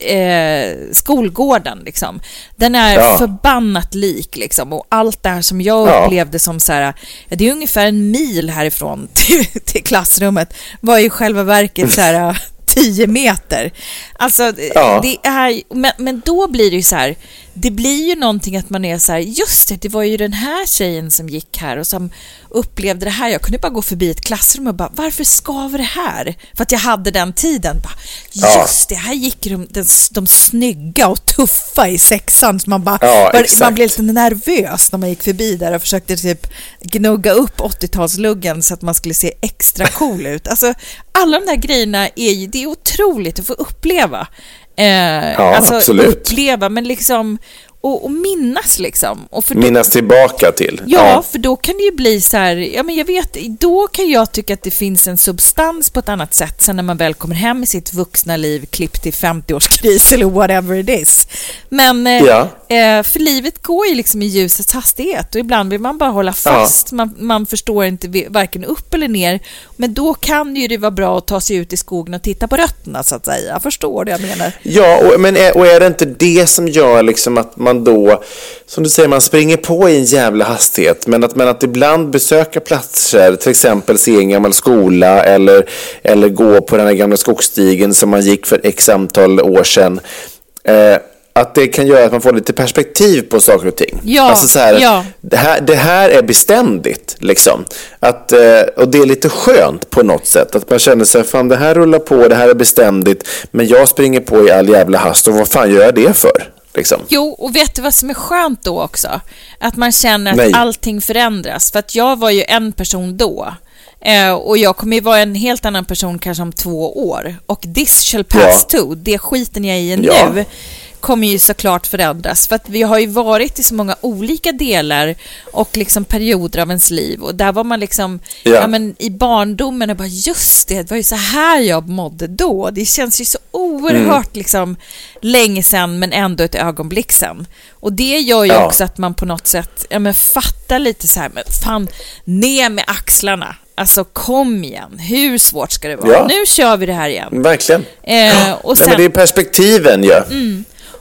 A: Eh, skolgården. Liksom. Den är
B: Ja.
A: förbannat lik. Liksom. Och allt det här som jag
B: Ja.
A: upplevde som så här, det är ungefär en mil härifrån till, till klassrummet, var ju i själva verket så här 10 meter. Alltså,
B: Ja.
A: det är, men, men då blir det ju så här, det blir ju någonting att man är så här, just det, det var ju den här tjejen som gick här och som upplevde det här. Jag kunde bara gå förbi ett klassrum och bara, varför skaver det här? För att jag hade den tiden. Bara,
B: Ja.
A: just det, här gick de, de, de snygga och tuffa i sexan. Så man, bara,
B: Ja, exakt.
A: man blev lite nervös när man gick förbi där och försökte typ gnugga upp 80-talsluggen så att man skulle se extra cool ut. Alltså, alla de där grejerna är ju, det är otroligt att få uppleva. Eh,
B: Ja,
A: alltså
B: absolut.
A: uppleva, men liksom och, och minnas liksom. Och för då-
B: Minnas tillbaka till.
A: Ja, för då kan det ju bli så här, ja men jag vet, då kan jag tycka att det finns en substans på ett annat sätt sen när man väl kommer hem i sitt vuxna liv, klippt till 50-årskris eller whatever it is. Men, eh,
B: Ja.
A: eh, för livet går ju liksom i ljusets hastighet och ibland vill man bara hålla fast, man, man förstår inte varken upp eller ner. Men då kan ju det vara bra att ta sig ut i skogen och titta på rötterna så att säga. Jag förstår det jag menar.
B: Ja, och, men är, och är det inte det som gör liksom att man då, som du säger, man springer på i en jävla hastighet, men att, men att ibland besöka platser, till exempel se en gammal skola eller, eller gå på den här gamla skogsstigen som man gick för x antal år sedan, eh, att det kan göra att man får lite perspektiv på saker och ting.
A: Ja,
B: alltså så här,
A: ja.
B: det, här, det här är beständigt, liksom. Att, eh, och det är lite skönt på något sätt. Att man känner sig, fan det här rullar på, det här är beständigt, men jag springer på i all jävla hast och vad fan gör jag det för? Liksom.
A: Jo, och vet du vad som är skönt då också? Att man känner att
B: Nej.
A: allting förändras. För att jag var ju en person då. Eh, och jag kommer ju vara en helt annan person kanske om två år. Och this shall pass
B: Ja.
A: too. Det skiten jag är i
B: Ja.
A: nu kommer ju såklart förändras. För att vi har ju varit i så många olika delar och liksom perioder av ens liv. Och där var man liksom, ja.
B: Ja.
A: men i barndomen och bara just det, det var ju så här jag mådde då. Det känns ju så oerhört liksom länge sedan men ändå ett ögonblick sedan. Och det gör ju
B: Ja.
A: också att man på något sätt ja, men fattar lite så här, men fan, ner med axlarna. Alltså kom igen, hur svårt ska det vara?
B: Ja.
A: Nu kör vi det här igen.
B: Verkligen.
A: Eh, och
B: Nej,
A: sen-
B: men det är perspektiven ju.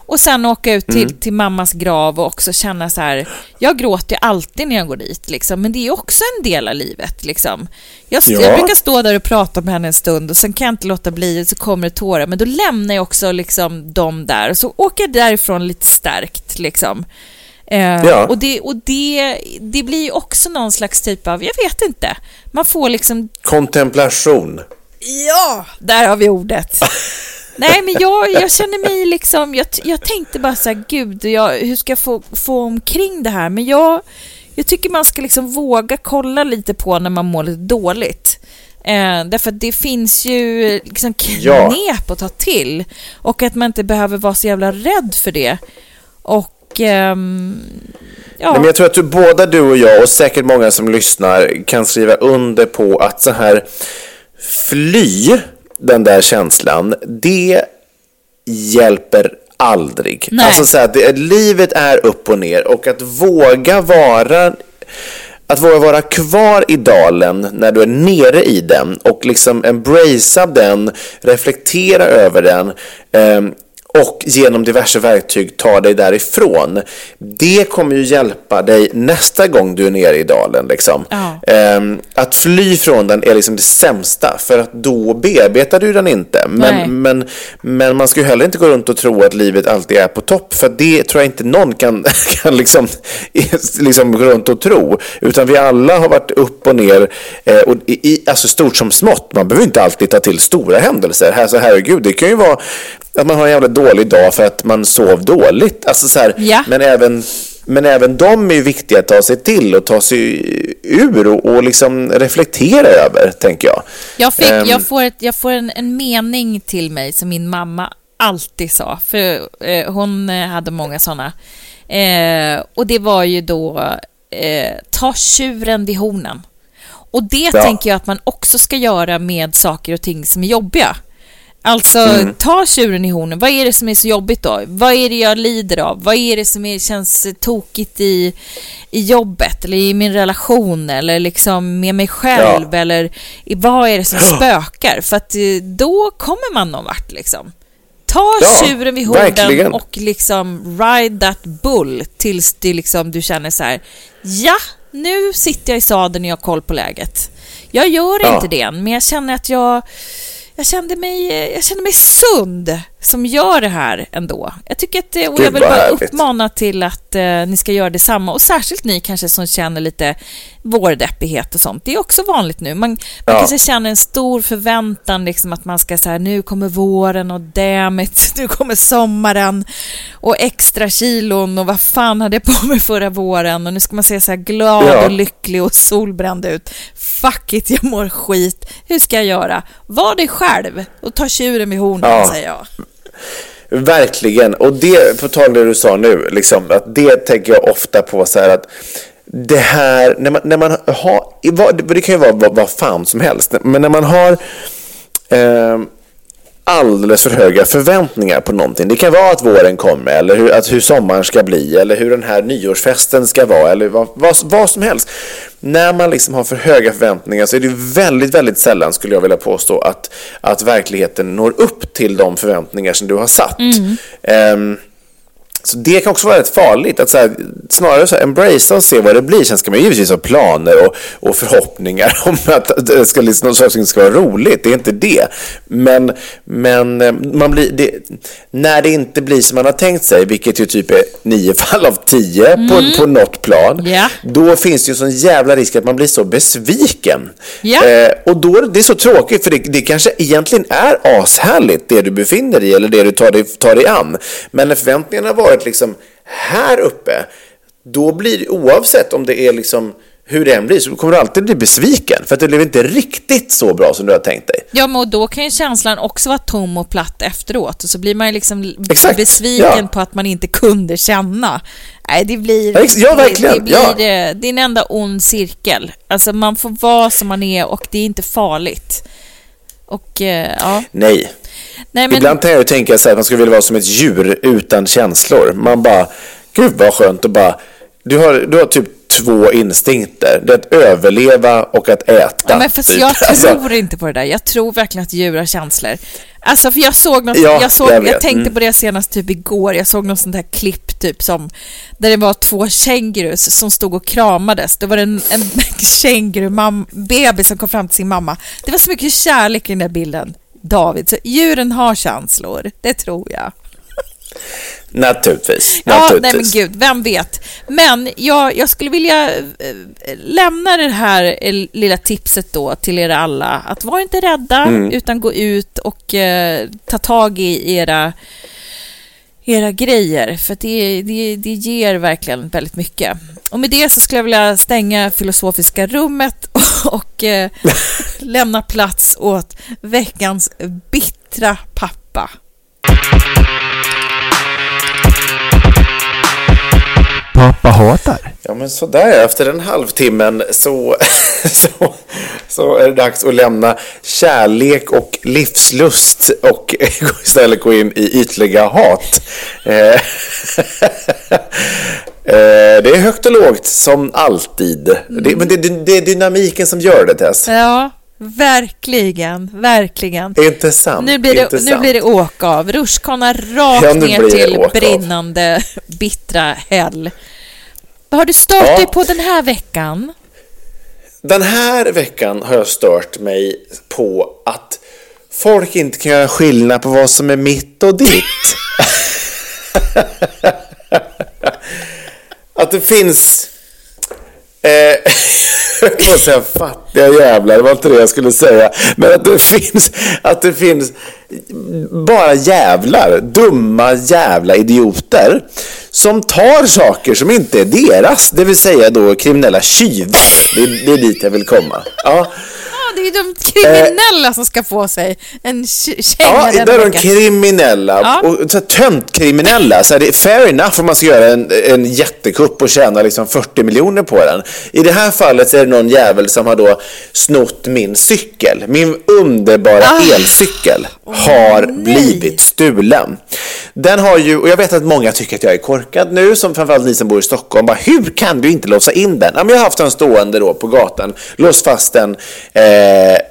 A: Och sen åka ut till,
B: Mm.
A: till mammas grav och också känna så här, jag gråter ju alltid när jag går dit, liksom, men det är också en del av livet. Liksom. Jag,
B: Ja.
A: jag brukar stå där och prata med henne en stund och sen kan jag inte låta bli, så kommer det tårar, men då lämnar jag också liksom, dem där och så åker jag därifrån lite stärkt. Liksom. Eh,
B: Ja.
A: Och, det, och det, det blir ju också någon slags typ av, jag vet inte, man får liksom
B: Kontemplation.
A: Ja, där har vi ordet. Nej, men jag, jag känner mig liksom... Jag, jag tänkte bara så här, gud, jag, hur ska jag få, få omkring det här? Men jag, jag tycker man ska liksom våga kolla lite på när man mår lite dåligt. Eh, därför att det finns ju liksom knep
B: Ja.
A: att ta till. Och att man inte behöver vara så jävla rädd för det. Och... ehm, ja.
B: Nej, men jag tror att du, båda du och jag och säkert många som lyssnar kan skriva under på att så här fly den där känslan, det hjälper aldrig.
A: Nej.
B: Alltså så här, det, livet är upp och ner och att våga vara att våga vara kvar i dalen när du är nere i den och liksom embracea den, reflektera över den ehm, och genom diverse verktyg ta dig därifrån. Det kommer ju hjälpa dig nästa gång du är nere i dalen. Liksom.
A: Ja.
B: Ehm, att fly från den är liksom det sämsta för att då bearbetar du den inte.
A: Nej.
B: Men, men, men man ska ju heller inte gå runt och tro att livet alltid är på topp för det tror jag inte någon kan, kan liksom, liksom gå runt och tro. Utan vi alla har varit upp och ner, eh, och i, i, alltså stort som smått. Man behöver inte alltid ta till stora händelser. Här, så herregud, det kan ju vara att man har en jävla dålig dag för att man sov dåligt. Alltså så här,
A: Ja.
B: men, även, men även de är ju viktiga att ta sig till och ta sig ur och, och liksom reflektera över, tänker jag.
A: Jag, fick,
B: Ehm.
A: jag får, ett, jag får en, en mening till mig som min mamma alltid sa, för eh, hon eh, hade många sådana. Eh, och det var ju då, eh, ta tjuren vid hornen. Och det
B: Ja.
A: tänker jag att man också ska göra med saker och ting som är jobbiga. Alltså,
B: Mm.
A: ta tjuren i hornen. Vad är det som är så jobbigt då? Vad är det jag lider av? Vad är det som är, känns tokigt i, i jobbet eller i min relation eller liksom med mig själv eller i, vad är det som spökar? För att eh, då kommer man någon vart liksom. Ta
B: Ja,
A: tjuren vid hornen
B: verkligen.
A: och liksom ride that bull tills det liksom, du känner så här, ja, nu sitter jag i sadeln och jag har koll på läget. Jag gör
B: Ja.
A: inte det än, men jag känner att jag jag kände mig, eh, jag kände mig sund som gör det här ändå. Jag tycker att, det- och jag vill bara
B: härligt.
A: uppmana till att eh, ni ska göra detsamma. Och särskilt ni kanske som känner lite vårdeppighet och sånt. Det är också vanligt nu. Man, man
B: Ja.
A: kanske känner en stor förväntan liksom att man ska säga nu kommer våren och damn it, nu kommer sommaren och extra kilon och vad fan hade jag på mig förra våren och nu ska man se så här glad
B: Ja.
A: och lycklig och solbränd ut. Fuck it, jag mår skit. Hur ska jag göra? Var dig själv och ta tjuren vid hornen,
B: Ja.
A: säger jag.
B: Verkligen. Och det, på tal det du sa nu, liksom, att det tänker jag ofta på så här att det här, när man, när man har, det kan ju vara vad, vad fan som helst, men när man har eh, alldeles för höga förväntningar på någonting. Det kan vara att våren kommer, eller hur, att hur sommaren ska bli, eller hur den här nyårsfesten ska vara, eller vad, vad, vad som helst. När man liksom har för höga förväntningar så är det väldigt, väldigt sällan, skulle jag vilja påstå, att, att verkligheten når upp till de förväntningar som du har satt. Ehm, så det kan också vara rätt farligt. Att så här, snarare så här, embracea och se vad det blir. Sen ska man givetvis ha planer och, och förhoppningar om att det ska, liksom, saker ska vara roligt. Det är inte det. Men, men eh, man blir, det, när det inte blir som man har tänkt sig, vilket ju typ är nio fall av tio på, på något plan,
A: Ja.
B: då finns det ju sån jävla risk att man blir så besviken.
A: Ja.
B: Eh, och då, det är så tråkigt, för det, det kanske egentligen är ashärligt det du befinner dig i eller det du tar dig, tar dig an. Men när förväntningarna har varit liksom här uppe, då blir oavsett om det är liksom hur det än blir så kommer du alltid bli besviken för att det blev inte riktigt så bra som du har tänkt dig.
A: Ja, men och då kan ju känslan också vara tom och platt efteråt och så blir man ju liksom
B: Exakt,
A: besviken
B: ja.
A: på att man inte kunde känna. Nej, det blir...
B: Ja, ja,
A: det-
B: verkligen,
A: Det, blir,
B: ja.
A: eh, det är en enda ond cirkel. Alltså man får vara som man är och det är inte farligt. Och eh, ja,
B: Nej.
A: Nej men...
B: Ibland kan jag ju tänka så här, att man skulle vilja vara som ett djur utan känslor. Man bara, gud vad skönt att bara, du har, du har typ två instinkter. Det är att överleva och att äta.
A: Ja, men fast
B: typ.
A: jag
B: Alltså,
A: tror inte på det där. Jag tror verkligen att djur har känslor. Alltså för jag såg något,
B: Ja,
A: jag, såg,
B: jag
A: jag, tänkte
B: Mm.
A: på det senast typ igår. Jag såg något sånt här klipp typ som där det var två kängurus som stod och kramades. Det var en, en kängurubebis som kom fram till sin mamma. Det var så mycket kärlek i den där bilden. David, så djuren har känslor. Det tror jag.
B: Naturligtvis.
A: Ja, nej men gud, vem vet. Men jag, jag skulle vilja eh, lämna det här eh, lilla tipset då till er alla. Att var inte rädda,
B: Mm.
A: utan gå ut och eh, ta tag i era, era grejer. För det, det, det ger verkligen väldigt mycket. Och med det så skulle jag vilja stänga filosofiska rummet och eh, lämna plats åt veckans bittra pappa.
G: Pappa hatar.
B: Ja men sådär, efter den halvtimmen så, så, så är det dags att lämna kärlek och livslust och istället gå in i ytliga hat. Eh, eh, Det är högt och lågt som alltid. Det, men det, det, det är dynamiken som gör det Tess.
A: Ja, verkligen, verkligen.
B: Inte sant?
A: Nu blir, det, nu
B: sant.
A: blir det åka av. Rutschkana rakt
B: Ja, nu
A: ner till
B: av.
A: brinnande, bittra häll. Vad har du stört
B: Ja.
A: dig på den här veckan?
B: Den här veckan har jag stört mig på att folk inte kan göra skillnad på vad som är mitt och ditt. att det finns... Eh, Jag säga fattiga jävlar, det var inte det jag skulle säga. Men att det finns, att det finns bara jävlar, dumma jävla idioter som tar saker som inte är deras, det vill säga då kriminella tjuvar. Det, är- det är dit jag vill komma. Ja.
A: Det är ju de kriminella som ska få sig en känga
B: Ja, där är de
A: vecka.
B: kriminella.
A: Ja.
B: Och så här, töntkriminella. Så här, det är fair enough om man ska göra en, en jättekupp och tjäna liksom 40 miljoner på den. I det här fallet så är det någon jävel som har då snott min cykel. Min underbara
A: Ah.
B: elcykel har blivit stulen. Den har ju, och jag vet att många tycker att jag är korkad nu, som framförallt ni som bor i Stockholm. Bara, Hur kan du inte låsa in den? Ja, men jag har haft den stående då på gatan, låst fast den, eh,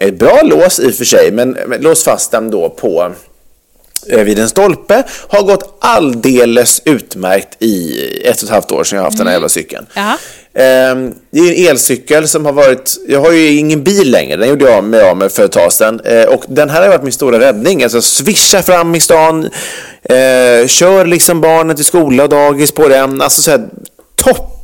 B: ett bra lås i och för sig, men, men låst fast den då på eh, vid en stolpe. Har gått alldeles utmärkt i ett och ett halvt år sedan jag haft den här jävla cykeln.
A: Ja.
B: Ehm, Det är en elcykel som har varit, jag har ju ingen bil längre, den gjorde jag mig av med för ett tag sedan. Eh, Och den här har varit min stora räddning, alltså swisha fram i stan, eh, kör liksom barnen till skola och dagis på den, alltså så här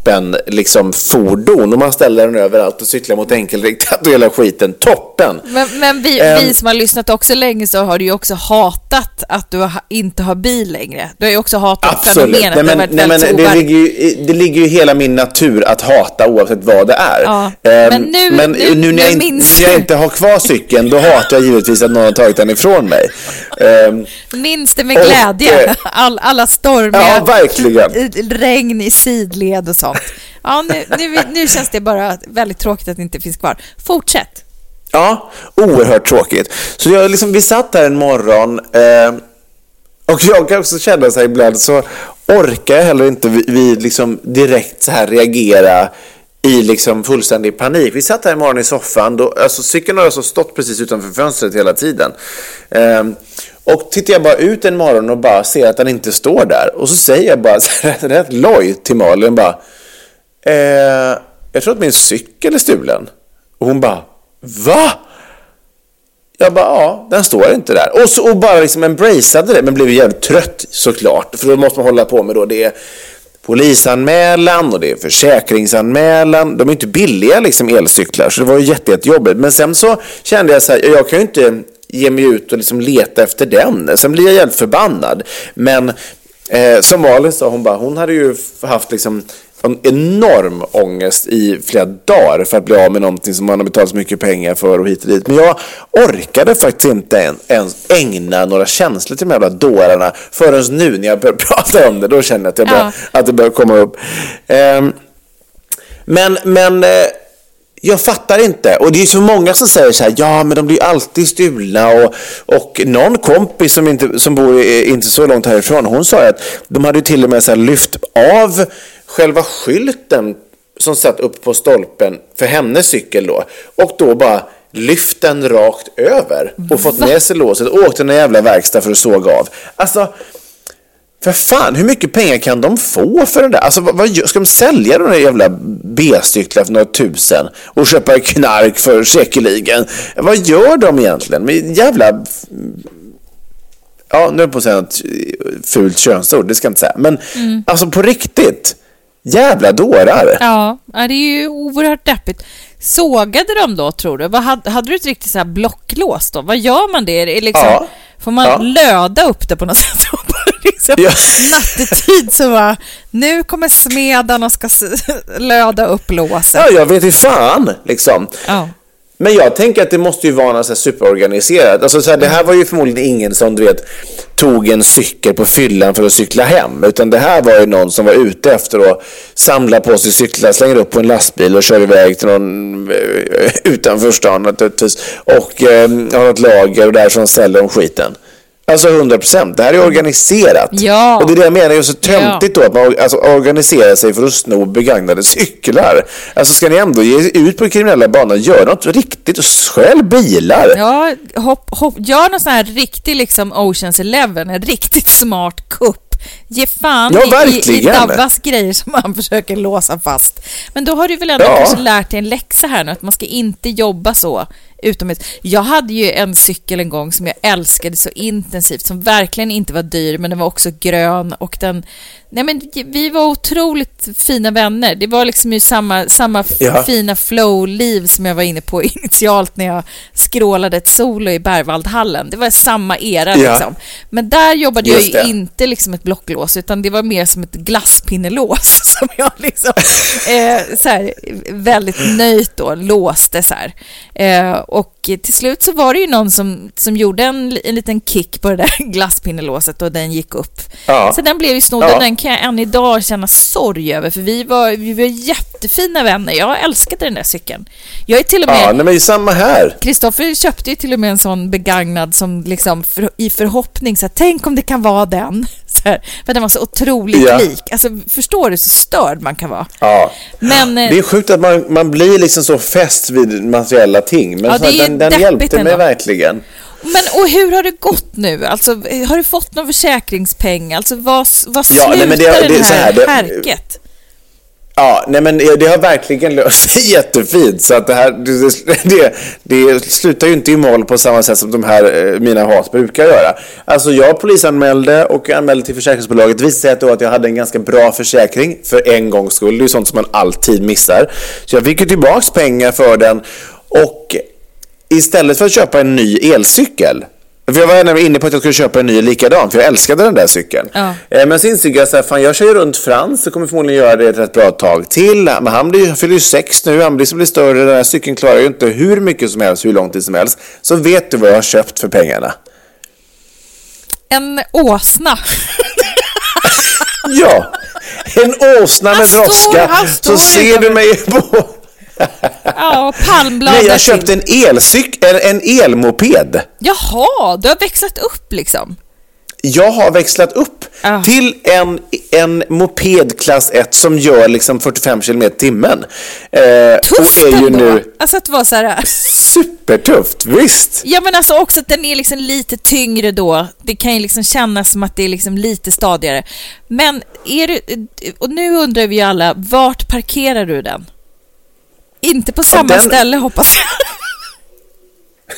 B: toppen liksom fordon och man ställer den överallt och cyklar mot enkelriktat och hela skiten, toppen!
A: Men, men vi,
B: Ehm.
A: vi som har lyssnat också länge så har du ju också hatat att du inte har bil längre. Du har ju också hatat
B: Absolut.
A: fenomenet.
B: Nej,
A: det
B: men,
A: varit
B: nej, men det, ligger ju, det ligger ju hela min natur att hata oavsett vad det är.
A: Ja,
B: Ehm,
A: men nu-
B: men
A: nu-
B: nu, när, jag,
A: minns
B: när jag inte har kvar cykeln, då hatar jag givetvis att någon har tagit den ifrån mig. Ehm,
A: Minns det med
B: Och,
A: glädje.
B: eh,
A: All, alla stormiga
B: Ja, verkligen.
A: regn i sidled och sånt. Ja, nu, nu, nu känns det bara väldigt tråkigt att det inte finns kvar. Fortsätt.
B: Ja, oerhört tråkigt. Så jag liksom, vi satt här en morgon eh, och jag kan också känna så här ibland så orkar jag heller inte vi, vi liksom direkt så här reagera i liksom fullständig panik. Vi satt här en morgon i soffan, då, alltså cykeln har alltså stått precis utanför fönstret hela tiden. Eh, och tittar jag bara ut en morgon och bara ser att den inte står där och så säger jag bara så här, rätt loj till Malin bara eh, jag tror att min cykel är stulen. Och hon bara, va? Jag bara, ja, den står inte där. Och, så, och bara liksom embraceade det, men blev jävligt trött såklart. För då måste man hålla på med då, det är polisanmälan och det är försäkringsanmälan. De är inte billiga liksom elcyklar, så det var ju jätte, jättejobbigt. Men sen så kände jag så här, jag kan ju inte ge mig ut och liksom leta efter den. Sen blir jag jävligt förbannad. Men eh, som Malin sa, hon bara, hon hade ju haft liksom en enorm ångest i flera dagar för att bli av med någonting som man har betalat så mycket pengar för och hit och dit. Men jag orkade faktiskt inte en, ens ägna några känslor till de jävla dårarna förrän nu när jag börjar prata om det. Då känner jag att, jag börjar, att det börjar komma upp. Ehm, men, men eh, jag fattar inte. Och det är så många som säger så här, ja men de blir alltid stulna och, och någon kompis som, inte, som bor inte så långt härifrån, hon sa att de hade till och med så lyft av själva skylten som satt upp på stolpen för hennes cykel då och då bara lyft den rakt över och fått med sig låset och åkt till en jävla verkstad för att såga av. Alltså, för fan, hur mycket pengar kan de få för det där? Alltså, vad, vad ska de sälja de där jävla B-cyklarna för några tusen och köpa knark för säkerligen? Vad gör de egentligen med jävla... Ja, nu är jag på att säga ett fult könsord, det ska jag inte säga. Men alltså på riktigt, jävla dårar.
A: Ja, det är ju oerhört deppigt. Sågade de då, tror du? Vad, hade, hade du ett riktigt så här blocklås då? Vad gör man det? Är det liksom,
B: Ja.
A: Får man
B: Ja.
A: löda upp det på något sätt? Liksom,
B: Ja.
A: Nattetid så bara, nu kommer smeden och ska löda upp låset.
B: Ja, jag vet inte fan, liksom.
A: Ja.
B: Men jag tänker att det måste ju vara något superorganiserat. Alltså, så här, det här var ju förmodligen ingen som du vet, tog en cykel på fyllan för att cykla hem. Utan det här var ju någon som var ute efter att samla på sig cyklar, slänger upp på en lastbil och kör iväg till någon eh, utanför stan naturligtvis. Och eh, har något lager och där som säljer om skiten. Alltså 100 procent. Det här är organiserat.
A: Ja.
B: Och det är det jag menar, det är så töntigt då att man alltså, organiserar sig för att sno begagnade cyklar. Alltså ska ni ändå ge ut på kriminella banor, gör något riktigt och stjäl bilar.
A: Ja, hopp, hopp, gör någon sån här riktig liksom Oceans Eleven, en riktigt smart kupp. Ge fan
B: Ja,
A: i, i. Davvas grejer som man försöker låsa fast. Men då har du väl ändå
B: Ja.
A: kanske lärt dig en läxa här nu, att man ska inte jobba så utomhus. Jag hade ju en cykel en gång som jag älskade så intensivt, som verkligen inte var dyr, men den var också grön och den... Nej men vi var otroligt fina vänner. Det var liksom ju samma, samma
B: Ja.
A: fina flow-liv som jag var inne på initialt när jag skrålade ett solo i Berwaldhallen. Det var samma era
B: Ja.
A: liksom. Men där jobbade jag
B: Just
A: ju
B: det.
A: inte liksom ett blocklås, utan det var mer som ett glasspinnelås som jag liksom eh, så här, väldigt nöjt då låste så här. Eh, och till slut så var det ju någon som, som gjorde en, en liten kick på det där glasspinnelåset och den gick upp.
B: Ja.
A: Så den blev ju snodd
B: Ja.
A: och den kan jag än idag känna sorg över, för vi var, vi var jättefina vänner. Jag älskade den där cykeln. Jag är till och med...
B: Ja, nej, men samma här.
A: Kristoffer köpte ju till och med en sån begagnad som liksom för, i förhoppning så här, tänk om det kan vara den. Här, för den var så otroligt
B: Ja.
A: lik. Alltså förstår du så störd man kan vara.
B: Ja.
A: Men eh,
B: Det är sjukt att man, man blir liksom så fäst vid materiella ting. Men
A: Ja,
B: så
A: det
B: här, den, den hjälpte mig
A: ändå.
B: verkligen.
A: Men och hur har det gått nu? Alltså, har du fått någon försäkringspeng? Alltså, vad, vad
B: Ja,
A: slutar
B: nej, men det- det är
A: den
B: så
A: här,
B: här, det-
A: härket?
B: Ja, nej men det har verkligen löst sig jättefint. Så att det här, det, det, det slutar ju inte i mål på samma sätt som de här eh, mina hat brukar göra. Alltså jag polisanmälde och anmälde till försäkringsbolaget. Det visade sig att, då att jag hade en ganska bra försäkring för en gångs skull. Det är ju sånt som man alltid missar. Så jag fick ju tillbaks pengar för den och istället för att köpa en ny elcykel för jag var inne på att jag skulle köpa en ny likadan, för jag älskade den där cykeln.
A: Ja.
B: Eh, Men så insåg jag fan jag kör ju runt Frans, så kommer förmodligen göra det ett rätt bra tag till. Men han blir, han fyller ju sex nu, han blir så blir större, den här cykeln klarar ju inte hur mycket som helst, hur lång tid som helst. Så vet du vad jag har köpt för pengarna?
A: En åsna.
B: Ja, en åsna med droska. Så ser du mig på...
A: ja, och palmblad
B: Nej, jag köpte en elcykel, en elmoped.
A: Jaha, du har växlat upp liksom.
B: Jag har växlat upp
A: Ah.
B: till en, en moped klass 1 som gör liksom 45 km i timmen. Eh,
A: Tufft
B: och är ju
A: ändå.
B: nu
A: Alltså att vara så här...
B: supertufft, visst.
A: Ja men alltså också att den är liksom lite tyngre då. Det kan ju liksom kännas som att det är liksom lite stadigare. Men är du... Och nu undrar vi ju alla, vart parkerar du den? Inte på samma
B: den-
A: ställe hoppas jag.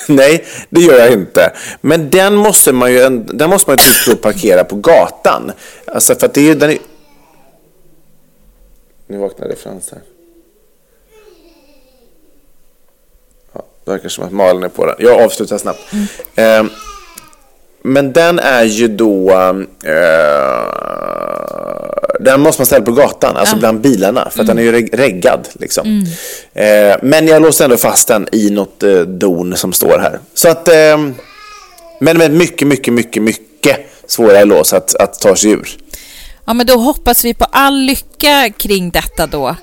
B: Nej, det gör jag inte. Men den måste man ju, den måste man ju typ parkera på gatan. Alltså för att det är ju, den är... Nu vaknade Frans här. Ja, det verkar som att Malin är på den. Jag avslutar snabbt. Eh, men den är ju då... Eh, den måste man ställa på gatan, alltså bland bilarna. För att den är ju reg- reggad. Liksom. Eh, men jag låste ändå fast den i något eh, don som står här. Så att... Eh, men med mycket, mycket, mycket, mycket svårare lås att, att ta sig ur.
A: Ja men då hoppas vi på all lycka kring detta då.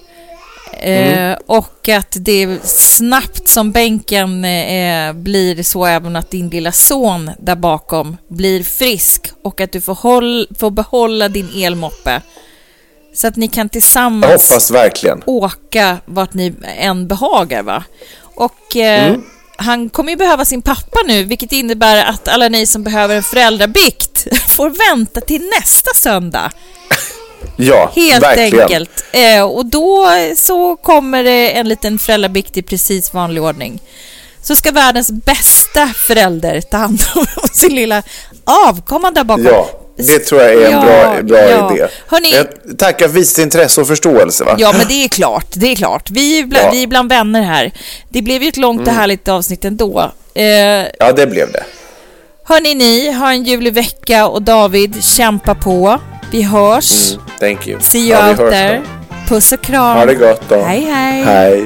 A: Eh, och att det snabbt som bänken eh, blir så även att din lilla son där bakom blir frisk och att du får, håll, får behålla din elmoppe. Så att ni kan
B: Jag
A: tillsammans
B: hoppas verkligen.
A: åka vart ni än behagar va. Och eh,
B: Mm.
A: han kommer ju behöva sin pappa nu, vilket innebär att alla ni som behöver en föräldrabikt får vänta till nästa söndag.
B: Ja,
A: Helt
B: verkligen.
A: enkelt. Eh, och då så kommer det en liten föräldrabikt i precis vanlig ordning. Så ska världens bästa förälder ta hand om sin lilla avkomma där bakom.
B: Ja, det tror jag är en
A: Ja,
B: bra, bra
A: ja.
B: idé.
A: Hörrni-
B: Jag tackar för visat intresse och förståelse. Va?
A: Ja, men det är klart. Det är klart. Vi är bland,
B: Ja.
A: vi är bland vänner här. Det blev ju ett långt och härligt avsnitt ändå. Eh,
B: Ja, det blev det.
A: hörni ni, ha en ljuvlig vecka och David, kämpa på. Vi hörs.
B: Mm, thank you.
A: See you
B: Ja,
A: out there.
B: då.
A: Puss och kram.
B: Ha det gott då.
A: Hej, hej.
B: Hej.